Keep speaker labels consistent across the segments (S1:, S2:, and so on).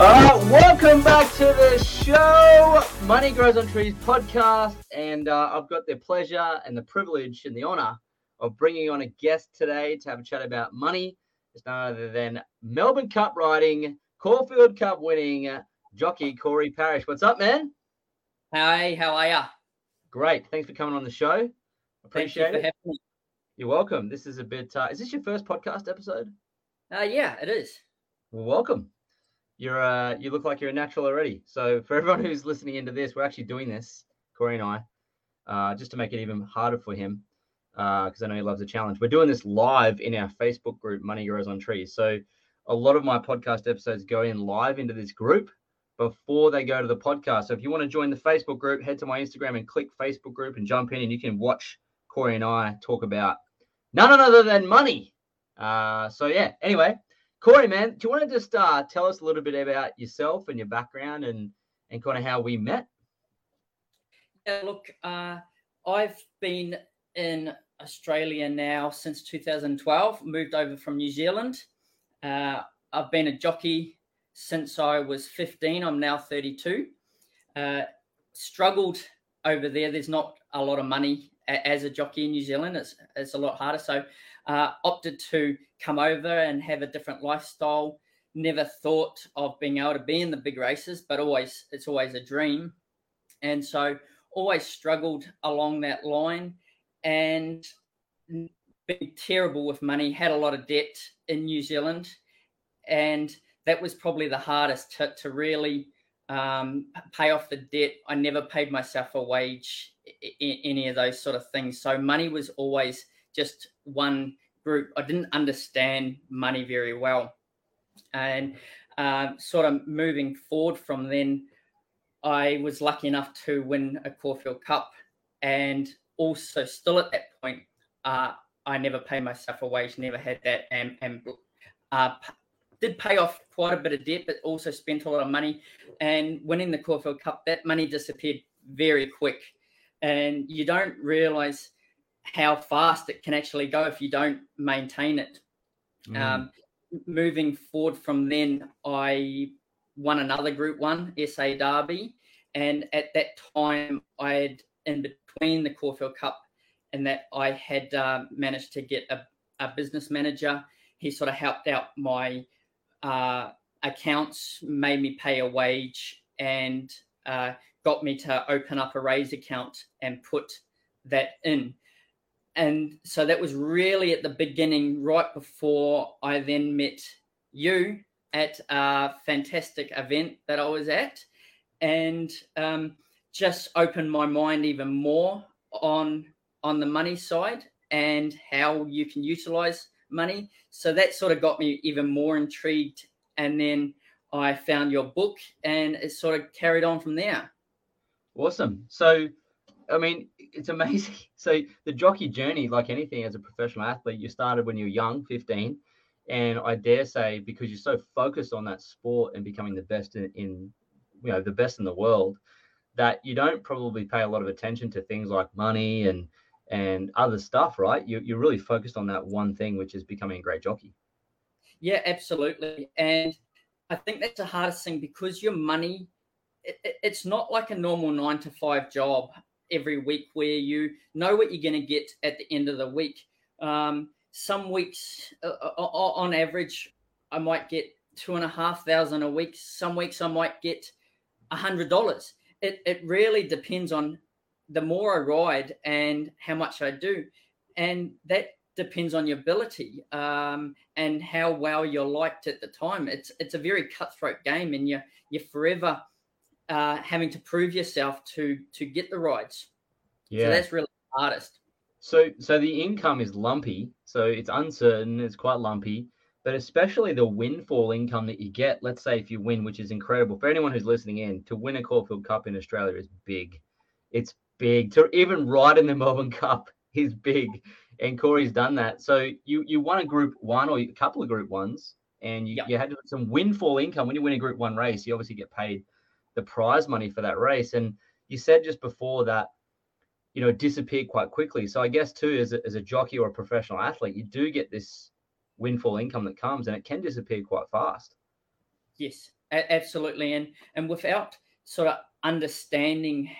S1: Right, welcome back to the show, Money Grows on Trees podcast, and uh, I've got the pleasure and the privilege and the honor of bringing on a guest today to have a chat about money. It's none other than Melbourne Cup riding, Caulfield Cup winning jockey Cory Parish. What's up, man?
S2: Hi, how are ya?
S1: Great, thanks for coming on the show.
S2: You
S1: Appreciate
S2: for
S1: it.
S2: having me.
S1: You're welcome. This is a bit. Uh, is this your first podcast episode?
S2: Uh, yeah, it is.
S1: Well, welcome. You're uh, you look like you're a natural already. So for everyone who's listening into this, we're actually doing this, Cory and I, uh, just to make it even harder for him, because I know he loves a challenge. We're doing this live in our Facebook group, Money Grows on Trees. So a lot of my podcast episodes go in live into this group before they go to the podcast. So if you want to join the Facebook group, head to my Instagram and click Facebook group and jump in, and you can watch Cory and I talk about none other than money. Uh, so yeah. Anyway, Cory, man, do you want to just uh, tell us a little bit about yourself and your background and and kind of how we met?
S2: Yeah, look, uh, I've been in Australia now since 2012, moved over from New Zealand. Uh, I've been a jockey since I was 15. I'm now 32. Uh, struggled over there. There's not a lot of money as a jockey in New Zealand. It's, it's a lot harder. So uh, opted to come over and have a different lifestyle. Never thought of being able to be in the big races, but always it's always a dream. And so always struggled along that line and been terrible with money, had a lot of debt in New Zealand. And that was probably the hardest to, to really um, pay off the debt. I never paid myself a wage, i- any of those sort of things. So money was always just one group. I didn't understand money very well. And um, sort of moving forward from then, I was lucky enough to win a Caulfield Cup, and also still at that point, uh, I never paid myself a wage, never had that, and and uh, did pay off quite a bit of debt, but also spent a lot of money. And winning the Caulfield Cup, that money disappeared very quick, and you don't realize how fast it can actually go if you don't maintain it.
S1: Mm.
S2: Um, moving forward from then, I won another Group One SA Derby, and at that time, I had in between the Caulfield Cup and that I had uh, managed to get a, a business manager. He sort of helped out my uh, accounts, made me pay a wage, and uh, got me to open up a Raiz account and put that in and so that was really at the beginning, right before I then met you at a fantastic event that I was at, and um, just opened my mind even more on on the money side and how you can utilize money. So that sort of got me even more intrigued, and then I found your book, and it sort of carried on from there.
S1: Awesome. So, I mean, it's amazing. So the jockey journey, like anything as a professional athlete, you started when you were young, 15. And I dare say, because you're so focused on that sport and becoming the best in, in you know, the best in the world, that you don't probably pay a lot of attention to things like money and and other stuff, right? You, you're really focused on that one thing, which is becoming a great jockey.
S2: Yeah, absolutely. And I think that's the hardest thing because your money, it, it- it's not like a normal nine to five job every week where you know what you're going to get at the end of the week. Um, some weeks, uh, uh, on average, I might get two and a half thousand a week. Some weeks I might get a hundred dollars. It it really depends on the more I ride and how much I do, and that depends on your ability um, and how well you're liked at the time. It's it's a very cutthroat game, and you're you're forever uh, having to prove yourself to to get the rides.
S1: Yeah.
S2: So that's really the hardest.
S1: So so the income is lumpy, so it's uncertain, it's quite lumpy. But but especially the windfall income that you get. Let's say if you win, which is incredible for anyone who's listening in, to win a Caulfield Cup in Australia is big. It's big. To even ride in the Melbourne Cup is big, and Cory's done that. So you you won a Group One or a couple of Group Ones, and you,
S2: Yep.
S1: you had some windfall income when you win a Group One race. You obviously get paid the prize money for that race, and you said just before that you know, disappeared quite quickly. So I guess too, as a, as a jockey or a professional athlete, you do get this windfall income that comes, and it can disappear quite fast.
S2: Yes, a- absolutely, and and without sort of understanding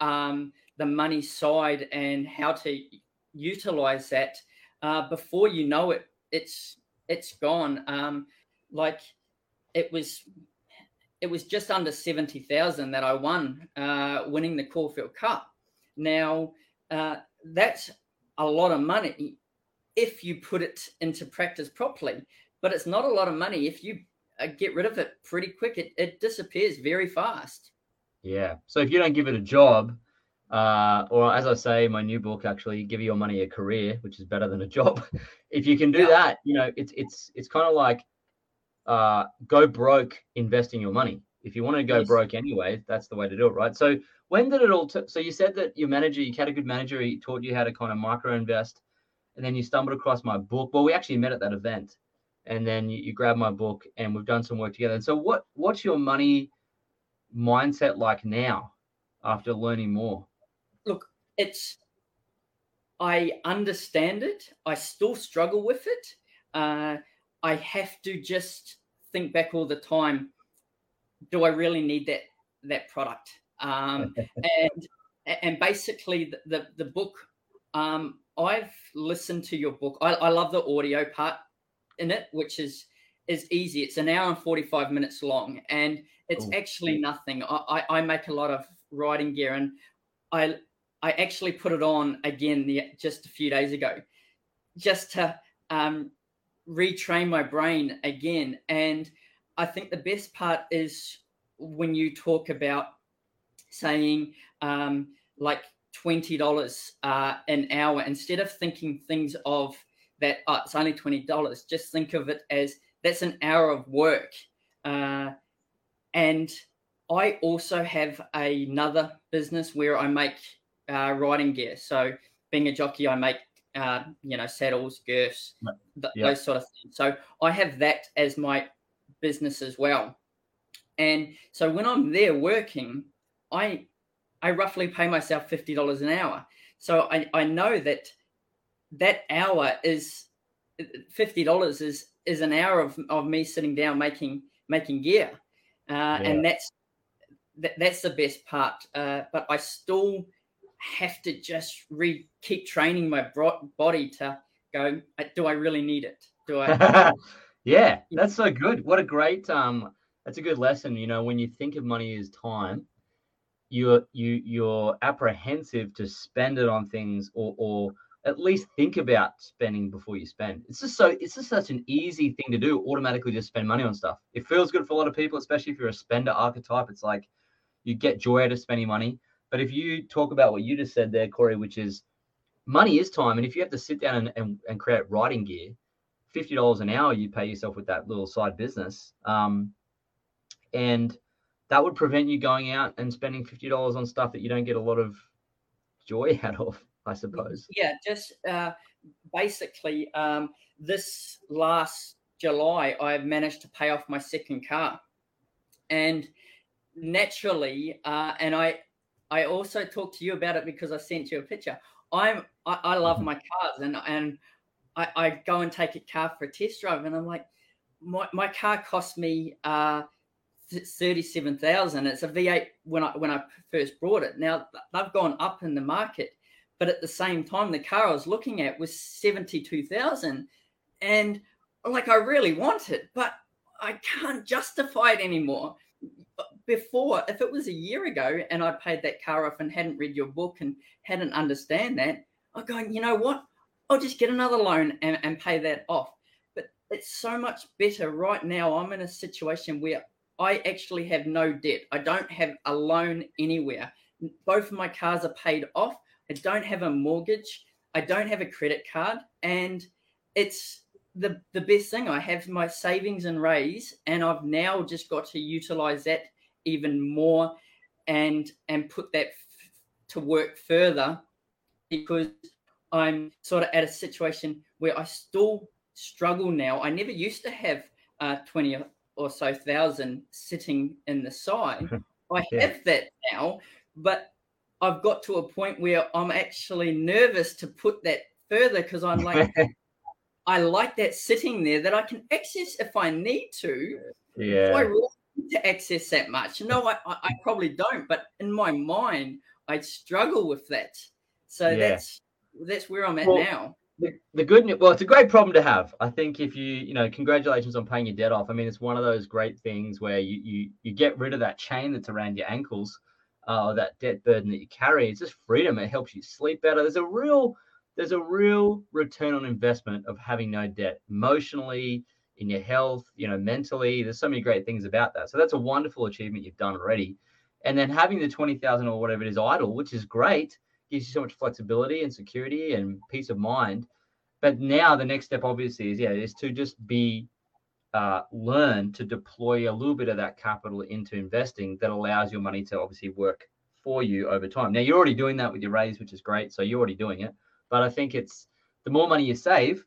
S2: um, the money side and how to utilize that, uh, before you know it, it's it's gone. Um, like it was, it was just under seventy thousand that I won, uh, winning the Caulfield Cup. Now uh, that's a lot of money if you put it into practice properly, but it's not a lot of money if you uh, get rid of it pretty quick. It, it disappears very fast.
S1: Yeah. So if you don't give it a job, uh, or as I say my new book, actually, give your money a career, which is better than a job. if you can do
S2: Yeah.
S1: that, you know, it's it's it's kind of like uh, go broke investing your money. If you want to go
S2: Yes.
S1: broke anyway, that's the way to do it, right? So when did it all? T- so you said that your manager, you had a good manager, he taught you how to kind of micro invest, and then you stumbled across my book. Well, we actually met at that event, and then you, you grabbed my book, and we've done some work together. And so what what's your money mindset like now after learning more?
S2: Look, it's, I understand it. I still struggle with it. Uh, I have to just think back all the time. Do I really need that that product? Um, and and basically the the, the book. Um, I've listened to your book. I, I love the audio part in it, which is is easy. It's an hour and forty five minutes long, and it's
S1: Cool.
S2: actually nothing. I, I, I make a lot of riding gear, and I I actually put it on again the, just a few days ago, just to um, retrain my brain again. And I think the best part is when you talk about saying um, like twenty dollars uh, an hour instead of thinking things of that oh, it's only twenty dollars. Just think of it as that's an hour of work. Uh, and I also have another business where I make uh, riding gear. So being a jockey, I make uh, you know saddles, girths, th-
S1: Yeah.
S2: those sort of things. So I have that as my business as well. And so when I'm there working, I I roughly pay myself fifty dollars an hour. So I, I know that that hour is fifty dollars is is an hour of, of me sitting down making making gear, uh, and that's that, that's the best part. Uh, but I still have to just re keep training my bro- body to go. "Uh, Do I really need it? Do I?
S1: yeah, that's so good. What a great um that's a good lesson. You know, when you think of money as time, you're you you're apprehensive to spend it on things or or at least think about spending before you spend. It's just so it's just such an easy thing to do, automatically just spend money on stuff. It feels good for a lot of people, especially if you're a spender archetype. It's like you get joy out of spending money. But if you talk about what you just said there, Cory, which is money is time. And if you have to sit down and, and, and create writing gear, fifty dollars an hour you pay yourself with that little side business, um, and that would prevent you going out and spending fifty dollars on stuff that you don't get a lot of joy out of, I suppose.
S2: Yeah, just uh, basically um, this last July, I've managed to pay off my second car, and naturally, uh, and I, I also talked to you about it because I sent you a picture. I'm, I, I love
S1: Mhm.
S2: my cars, and and I, I go and take a car for a test drive, and I'm like, my my car cost me. Uh, Thirty-seven thousand. It's a V8 when I when I first brought it. Now they've gone up in the market, but at the same time, the car I was looking at was seventy-two thousand, and like I really want it, but I can't justify it anymore. Before, if it was a year ago and I paid that car off and hadn't read your book and hadn't understand that, I'm going, you know what? I'll just get another loan and, and pay that off. But it's so much better right now. I'm in a situation where I actually have no debt. I don't have a loan anywhere. Both of my cars are paid off. I don't have a mortgage. I don't have a credit card. And it's the the best thing. I have my savings and Raiz, and I've now just got to utilize that even more, and and put that f- to work further, because I'm sort of at a situation where I still struggle now. I never used to have uh, twenty or so thousand sitting in the side. I yeah. have that now, but I've got to a point where I'm actually nervous to put that further because I'm like, I like that sitting there that I can access if I need to.
S1: Yeah.
S2: I really need to access that much? No, I, I, probably don't, but in my mind, I struggle with that. So yeah. that's that's where I'm at well, now.
S1: The, the good news, well, it's a great problem to have. I think if you, you know, congratulations on paying your debt off. I mean, it's one of those great things where you you, you get rid of that chain that's around your ankles, uh, that debt burden that you carry. It's just freedom. It helps you sleep better. There's a real there's a real return on investment of having no debt emotionally in your health you know mentally. There's so many great things about that. So that's a wonderful achievement you've done already. And then having the 20000 or whatever it is idle which is great gives you so much flexibility and security and peace of mind. But now the next step obviously is yeah is to just be uh, learn to deploy a little bit of that capital into investing that allows your money to obviously work for you over time. Now you're already doing that with your Raiz which is great so you're already doing it but I think it's the more money you save,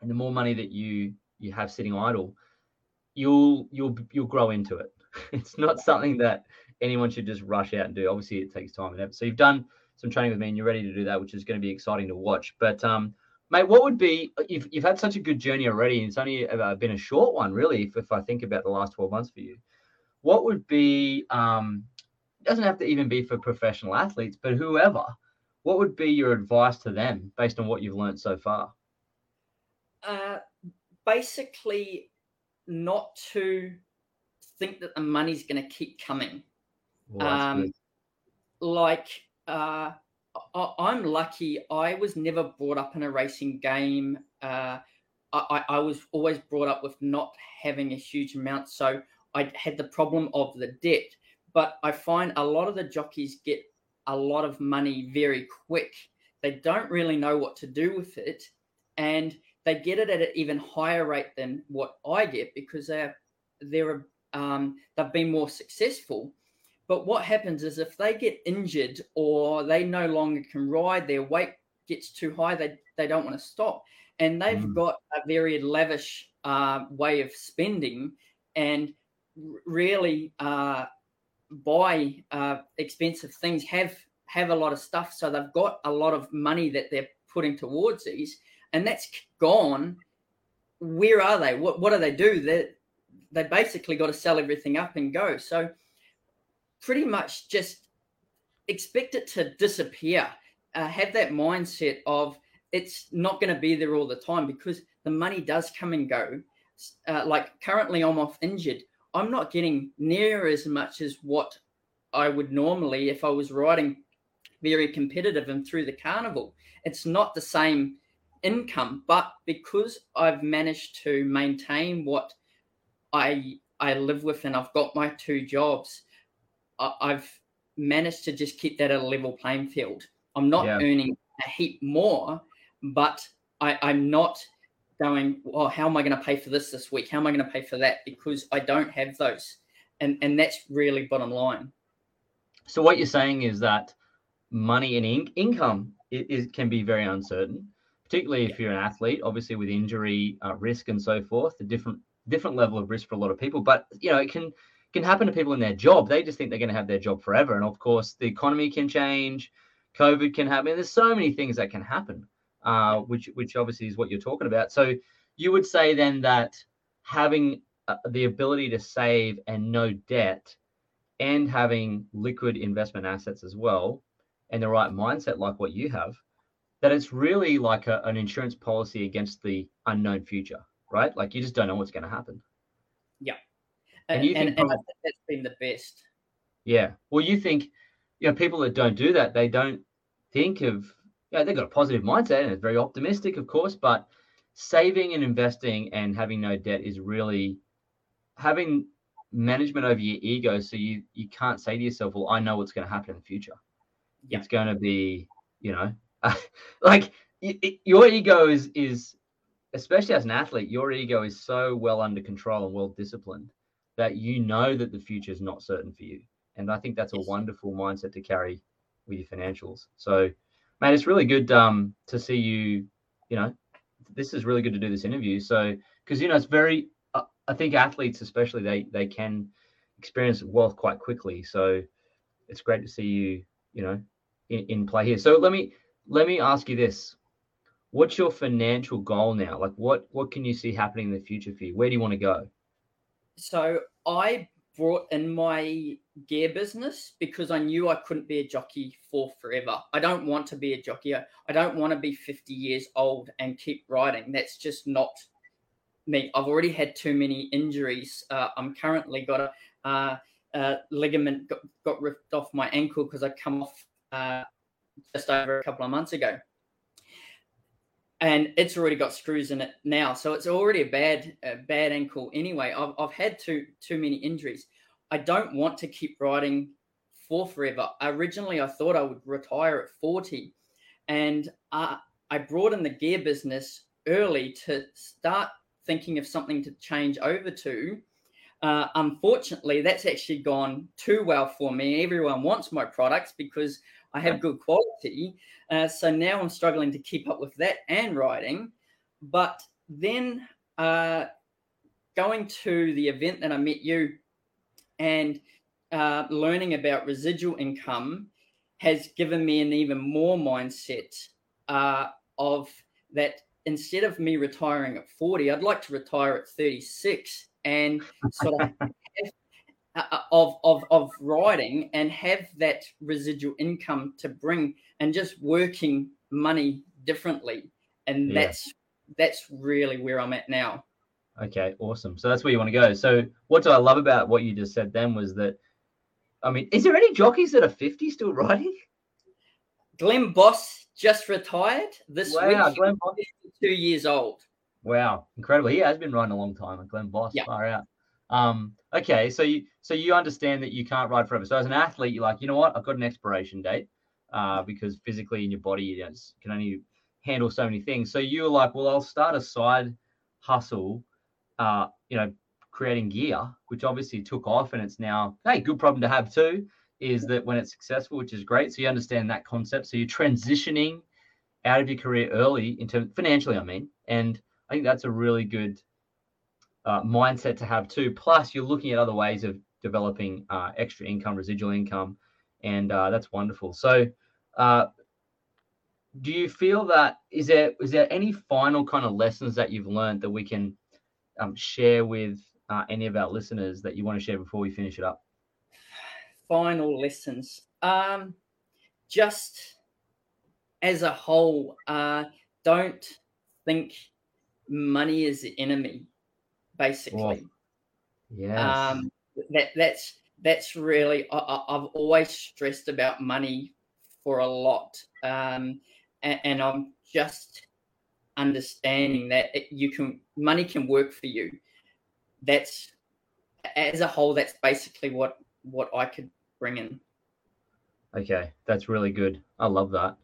S1: and the more money that you you have sitting idle, you'll you'll you'll grow into it. It's not something that anyone should just rush out and do. Obviously, it takes time. And effort. so you've done some training with me, and you're ready to do that, which is going to be exciting to watch. But um, mate, what would be you've you've had such a good journey already, and it's only been a short one, really. If, if I think about the last 12 months for you, what would be um, doesn't have to even be for professional athletes, but whoever what would be your advice to them based on what you've learned so far?
S2: Uh, basically, not to think that the money's going to keep coming. Well, um, like, uh, I, am lucky. I was never brought up in a racing game. Uh, I, I was always brought up with not having a huge amount, so I had the problem of the debt. But I find a lot of the jockeys get a lot of money very quick. They don't really know what to do with it, and they get it at an even higher rate than what I get because they're they're um, they've been more successful. But what happens is if they get injured or they no longer can ride, their weight gets too high, they they don't want to stop, and they've mm. got a very lavish uh, way of spending, and really uh, buy uh, expensive things have have a lot of stuff. So they've got a lot of money that they're putting towards these and that's gone. Where are they? What what do they do? They they basically got to sell everything up and go. So pretty much just expect it to disappear. Uh, have that mindset of it's not going to be there all the time because the money does come and go. Uh, like currently i'm off injured I'm not getting near as much as what I would normally if I was riding very competitive and through the carnival. It's not the same income, but because I've managed to maintain what I I live with and I've got my two jobs, I, have managed to just keep that at a level playing field. I'm not yeah. earning a heap more, but I, I'm not going, well, how am I going to pay for this this week? How am I going to pay for that? Because I don't have those. And, and that's really bottom line.
S1: So what you're saying is that money and in- income it, can be very uncertain, particularly if you're an athlete, obviously with injury uh, risk and so forth, a different different level of risk for a lot of people. But you know, it can can happen to people in their job. They just think they're going to have their job forever, and of course, the economy can change, COVID can happen. There's so many things that can happen uh, which which obviously is what you're talking about. So you would say then that having uh, the ability to save and no debt, and having liquid investment assets as well, and the right mindset like what you have, that it's really like a, an insurance policy against the unknown future, right? Like you just don't know what's going to happen.
S2: Yeah, and, and you think and, probably, and that's been the best.
S1: Yeah. Well, you think, you know, people that don't do that, they don't think of yeah, they've got a positive mindset and it's very optimistic, of course, but saving and investing and having no debt is really having management over your ego so you you can't say to yourself well i know what's going to happen in the future yeah. it's going to be you know like your ego is is especially as an athlete, your ego is so well under control and well disciplined that you know that the future is not certain for you. And I think that's a
S2: Yes.
S1: wonderful mindset to carry with your financials. So, man, it's really good um, to see you. You know, this is really good to do this interview. So, because you know, it's very. Uh, I think athletes, especially, they they can experience wealth quite quickly. So, it's great to see you. You know, in, in play here. So let me let me ask you this: What's your financial goal now? Like, what what can you see happening in the future for you? Where do you want to go?
S2: So I brought in my gear business because I knew I couldn't be a jockey for forever. I don't want to be a jockey. I, I don't want to be 50 years old and keep riding. That's just not me. I've already had too many injuries. Uh, I'm currently got a, uh, ligament got, got ripped off my ankle because I come off uh, just over a couple of months ago. And it's already got screws in it now, so it's already a bad, a bad ankle anyway. I've, I've had too too many injuries. I don't want to keep riding for forever. Originally, I thought I would retire at forty, and uh, I brought in the gear business early to start thinking of something to change over to. Uh, unfortunately, that's actually gone too well for me. Everyone wants my products because I have good quality. Uh, so now I'm struggling to keep up with that and riding. But then uh, going to the event that I met you and uh, learning about residual income has given me an even more mindset uh, of that instead of me retiring at 40, I'd like to retire at 36 and sort of have, uh, of, of, of riding and have that residual income to bring and just working money differently. And
S1: Yeah.
S2: that's that's really where I'm at now.
S1: Okay, awesome. So that's where you want to go. So what do I love about what you just said then was that, I mean, is there any jockeys that are 50 still riding?
S2: Glenn Boss just retired this
S1: Wow,
S2: week.
S1: Glenn
S2: was 52 years old.
S1: Wow, incredible. He has been riding a long time, Glenn Boss.
S2: Yeah.
S1: Far out. Um, okay, so you so you understand that you can't ride forever. So as an athlete, you're like, you know what? I've got an expiration date uh, because physically in your body you can only handle so many things. So you're like, well, I'll start a side hustle, uh, you know, creating gear, which obviously took off, and it's now hey, good problem to have too. Is that when it's successful, which is great. So you understand that concept. So you're transitioning out of your career early into financially, I mean, and I think that's a really good uh, mindset to have too. Plus, you're looking at other ways of developing uh, extra income, residual income, and uh, that's wonderful. So, uh, do you feel that is there is there any final kind of lessons that you've learned that we can um, share with uh, any of our listeners that you want to share before we finish it up?
S2: Final lessons. Um, just as a whole, uh, don't think money is the enemy. Basically,
S1: Yes.
S2: um, that that's that's really I, I've always stressed about money for a lot, um, and, and I'm just understanding that it, you can money can work for you. That's as a whole. That's basically what what I could bring in.
S1: Okay, that's really good. I love that.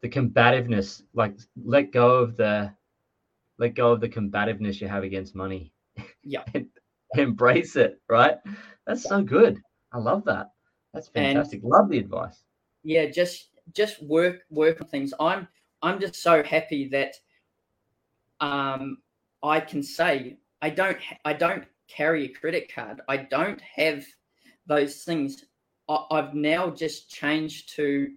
S1: The combativeness, like let go of the let go of the combativeness you have against money.
S2: Yeah.
S1: embrace it, right? That's so good. I love that. That's
S2: And-
S1: fantastic. love the advice.
S2: yeah just just work work on things i'm i'm just so happy that um i can say i don't i don't carry a credit card. I don't have those things. I, i've now just changed to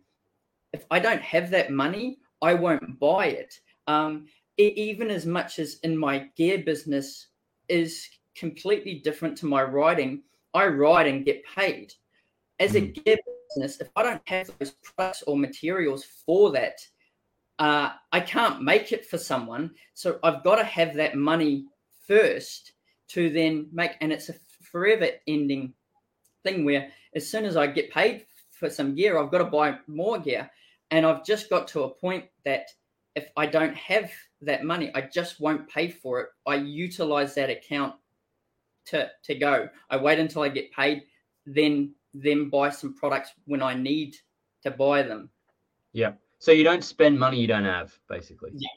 S2: if i don't have that money i won't buy it. Um even as much as in my gear business is completely different to my riding i ride and get paid. As a gear business, if I don't have those products or materials for that, uh, I can't make it for someone. So I've got to have that money first to then make, and it's a forever ending thing where as soon as I get paid for some gear, I've got to buy more gear. And I've just got to a point that if I don't have that money, I just won't pay for it. I utilize that account to, to go. I wait until I get paid, then then buy some products when I need to buy them.
S1: Yeah. So you don't spend money you don't have, basically.
S2: Yeah.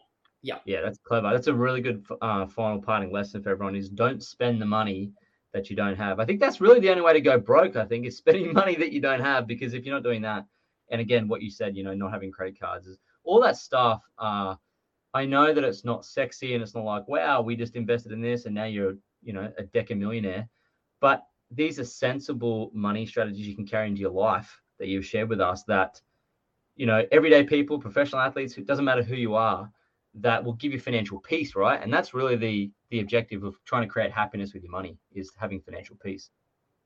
S2: Yeah.
S1: Yeah, that's clever. That's a really good uh, final parting lesson for everyone is don't spend the money that you don't have. I think that's really the only way to go broke, I think, is spending money that you don't have. Because if you're not doing that, and again, what you said, you know, not having credit cards is all that stuff. Uh, I know that it's not sexy and it's not like, wow, we just invested in this and now you're, you know, a deca millionaire. But these are sensible money strategies you can carry into your life that you've shared with us that, you know, everyday people, professional athletes, it doesn't matter who you are, that will give you financial peace, right? And that's really the the objective of trying to create happiness with your money is having financial peace.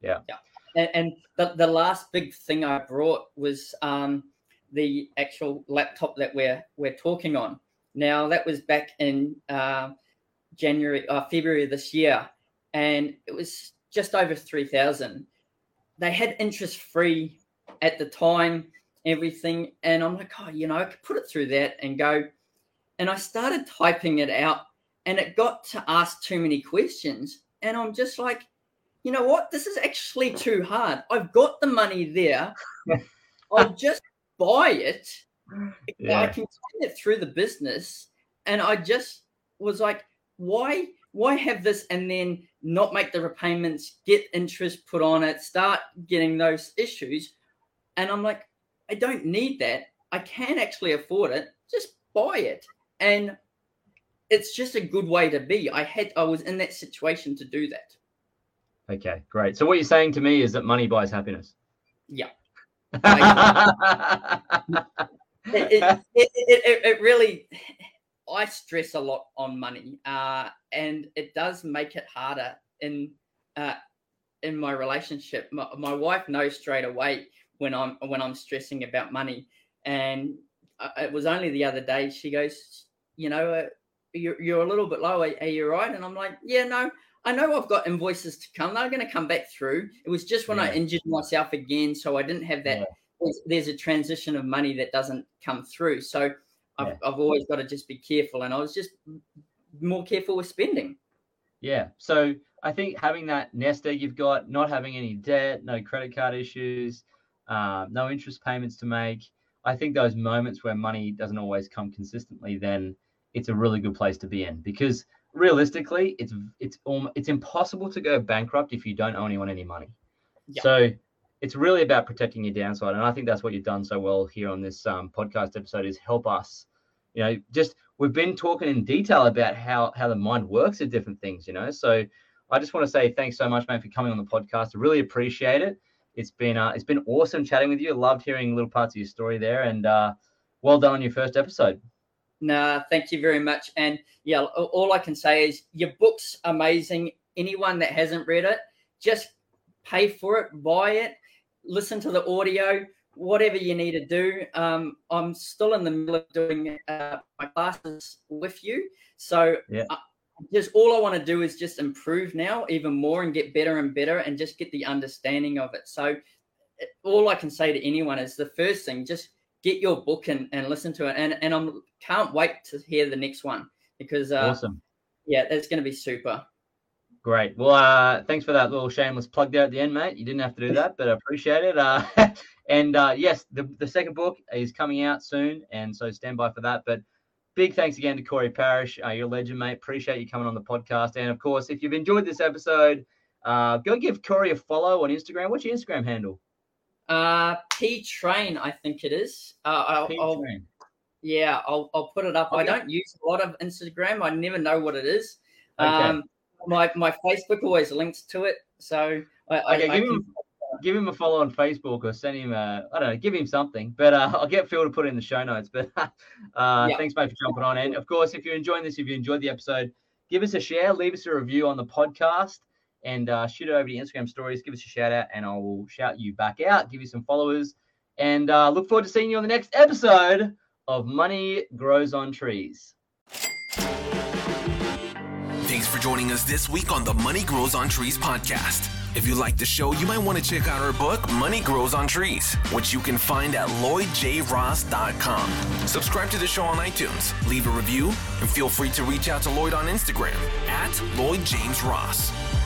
S1: Yeah.
S2: Yeah. And, and the, the last big thing I brought was um, the actual laptop that we're we're talking on. Now that was back in uh, January, uh, February this year, and it was just over three thousand. They had interest free at the time, everything, and I'm like, oh, you know, I could put it through that and go. And I started typing it out, and it got to ask too many questions, and I'm just like, you know what? This is actually too hard. I've got the money there. I'll just buy it. Yeah. I can send it through the business. And I just was like, why why have this and then not make the repayments, get interest put on it, start getting those issues? And I'm like, I don't need that. I can actually afford it. Just buy it. And it's just a good way to be. I had I was in that situation to do that.
S1: Okay, great. So what you're saying to me is that money buys happiness.
S2: Yeah. it, it, it, it, really, I stress a lot on money, uh, and it does make it harder in uh, in my relationship. My, my wife knows straight away when I'm when I'm stressing about money, and it was only the other day she goes, you know, uh, you're you're a little bit low. Are, are you right? And I'm like, yeah, no. I know I've got invoices to come. They're going to come back through. It was just when yeah. I injured myself again, so I didn't have that. Yeah. There's, there's, a transition of money that doesn't come through. So I've, yeah. I've always got to just be careful, and I was just more careful with spending.
S1: Yeah. So I think having that nest egg you've got, not having any debt, no credit card issues, uh, no interest payments to make. I think those moments where money doesn't always come consistently, then it's a really good place to be in because realistically, it's it's um, it's impossible to go bankrupt if you don't owe anyone any money. Yeah. So it's really about protecting your downside, and I think that's what you've done so well here on this um, podcast episode is help us. You know, just we've been talking in detail about how how the mind works at different things. You know, so I just want to say thanks so much, man, for coming on the podcast. I really appreciate it. It's been uh, it's been awesome chatting with you. Loved hearing little parts of your story there, and uh, well done on your first episode.
S2: Nah, thank you very much. And yeah, all I can say is your book's amazing. Anyone that hasn't read it, just pay for it, buy it, listen to the audio, whatever you need to do. Um, I'm still in the middle of doing uh, my classes with you. So yeah. Just all I want to do is just improve now even more and get better and better and just get the understanding of it. So all I can say to anyone is the first thing, just get your book and, and listen to it. And and I'm can't wait to hear the next one because uh,
S1: awesome.
S2: Yeah, it's going to be super.
S1: Great. Well, uh, thanks for that little shameless plug there at the end, mate. You didn't have to do that, but I appreciate it. Uh, and uh, yes, the, the second book is coming out soon, and so stand by for that. But big thanks again to Cory Parish. Uh, you're a legend, mate. Appreciate you coming on the podcast. And of course, if you've enjoyed this episode, uh, go give Corey a follow on Instagram. What's your Instagram handle?
S2: Uh, P Train, I think it is. Uh, I'll, yeah, I'll, I'll put it up. Okay. I don't use a lot of Instagram. I never know what it is. Okay. Um, my my Facebook always links to it, so I,
S1: okay, I, give I him give him a follow on Facebook or send him a I don't know, give him something. But uh, I'll get Phil to put it in the show notes. But uh, yeah. thanks, mate, for jumping on. And of course, if you're enjoying this, if you enjoyed the episode, give us a share, leave us a review on the podcast and uh, shoot it over to Instagram stories. Give us a shout out, and I will shout you back out, give you some followers, and uh, look forward to seeing you on the next episode of Money Grows on Trees.
S3: Thanks for joining us this week on the Money Grows on Trees podcast. If you like the show, you might want to check out our book, Money Grows on Trees, which you can find at lloydjross.com. Subscribe to the show on iTunes, leave a review, and feel free to reach out to Lloyd on Instagram at LloydJamesRoss. Ross.